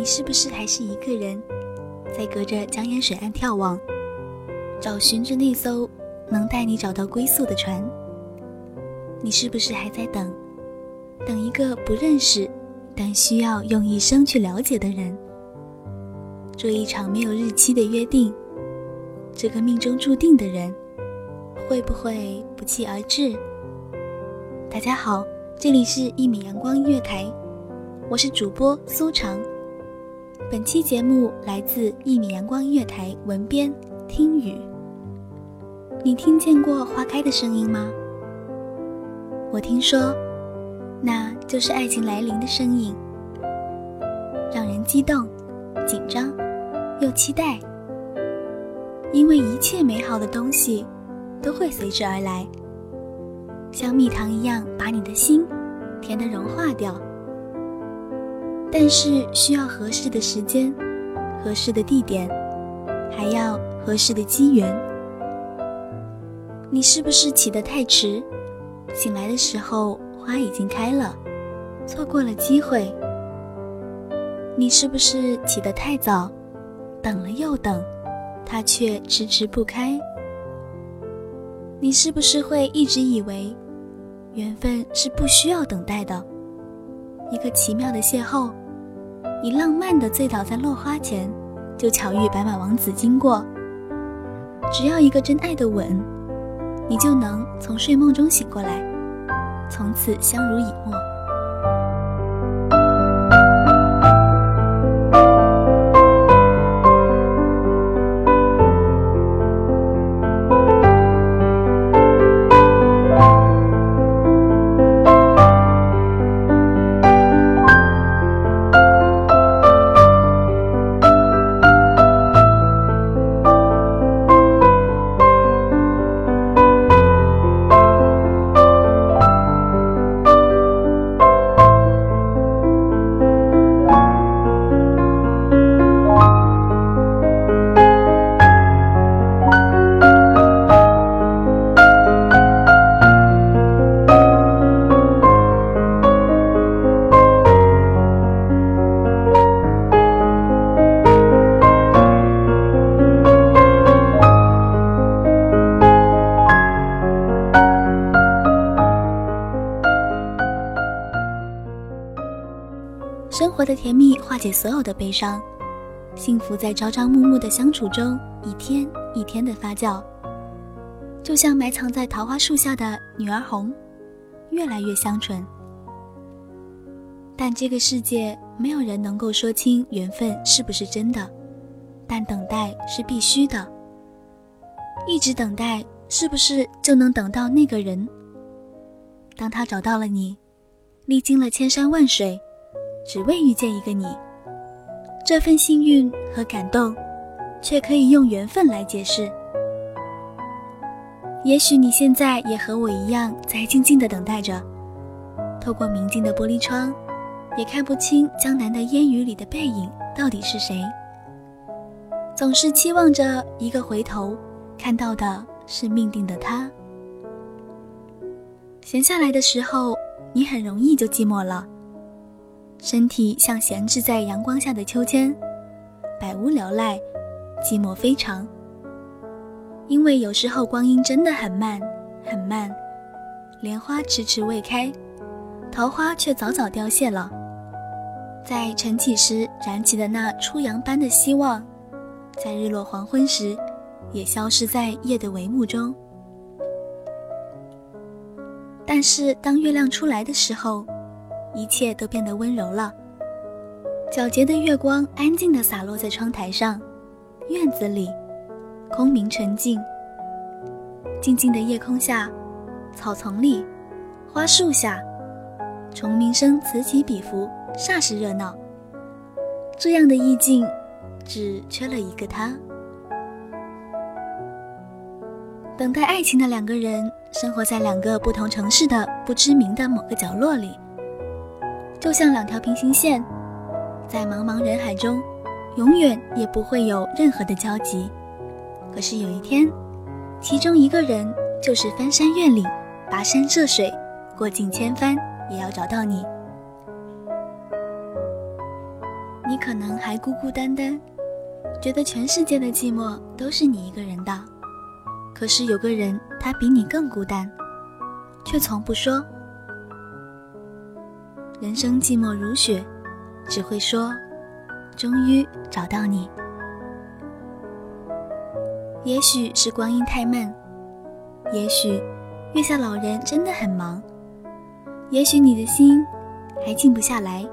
你是不是还是一个人，在隔着江烟水岸眺望，找寻着那艘能带你找到归宿的船？你是不是还在等，等一个不认识，但需要用一生去了解的人？这一场没有日期的约定，这个命中注定的人，会不会不期而至？大家好，这里是一米阳光音乐台，我是主播苏长。本期节目来自一米阳光音乐台文编听雨。你听见过花开的声音吗？我听说，那就是爱情来临的声音，让人激动、紧张又期待。因为一切美好的东西都会随之而来，像蜜糖一样把你的心甜得融化掉。但是需要合适的时间、合适的地点，还要合适的机缘。你是不是起得太迟？醒来的时候花已经开了，错过了机会。你是不是起得太早？等了又等，它却迟迟不开。你是不是会一直以为，缘分是不需要等待的？一个奇妙的邂逅。你浪漫的醉倒在落花前，就巧遇白马王子经过。只要一个真爱的吻，你就能从睡梦中醒过来，从此相濡以沫。生活的甜蜜化解所有的悲伤，幸福在朝朝暮暮的相处中一天一天的发酵，就像埋藏在桃花树下的女儿红，越来越香醇。但这个世界没有人能够说清缘分是不是真的，但等待是必须的。一直等待，是不是就能等到那个人？当他找到了你，历经了千山万水。只为遇见一个你，这份幸运和感动，却可以用缘分来解释。也许你现在也和我一样，在静静的等待着，透过明净的玻璃窗，也看不清江南的烟雨里的背影到底是谁。总是期望着一个回头，看到的是命定的他。闲下来的时候，你很容易就寂寞了。身体像闲置在阳光下的秋千，百无聊赖，寂寞非常。因为有时候光阴真的很慢，很慢，莲花迟迟未开，桃花却早早凋谢了。在晨起时燃起的那初阳般的希望，在日落黄昏时，也消失在夜的帷幕中。但是当月亮出来的时候，一切都变得温柔了。皎洁的月光安静地洒落在窗台上，院子里，空明纯净。静静的夜空下，草丛里，花树下，虫鸣声此起彼伏，煞是热闹。这样的意境，只缺了一个他。等待爱情的两个人，生活在两个不同城市的不知名的某个角落里。就像两条平行线，在茫茫人海中，永远也不会有任何的交集。可是有一天，其中一个人就是翻山越岭、跋山涉水、过尽千帆，也要找到你。你可能还孤孤单单，觉得全世界的寂寞都是你一个人的。可是有个人，他比你更孤单，却从不说。人生寂寞如雪，只会说：“终于找到你。”也许是光阴太慢，也许月下老人真的很忙，也许你的心还静不下来。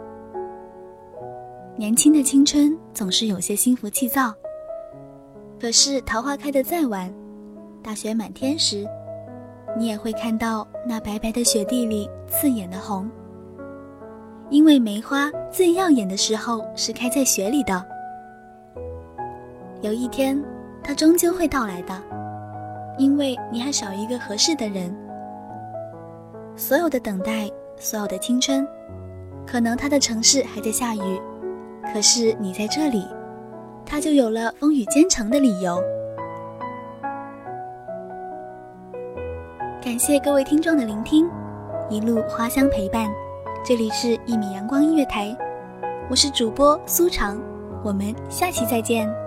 年轻的青春总是有些心浮气躁，可是桃花开得再晚，大雪满天时，你也会看到那白白的雪地里刺眼的红。因为梅花最耀眼的时候是开在雪里的，有一天，它终究会到来的，因为你还少一个合适的人。所有的等待，所有的青春，可能他的城市还在下雨，可是你在这里，他就有了风雨兼程的理由。感谢各位听众的聆听，一路花香陪伴。这里是《一米阳光音乐台》，我是主播苏长，我们下期再见。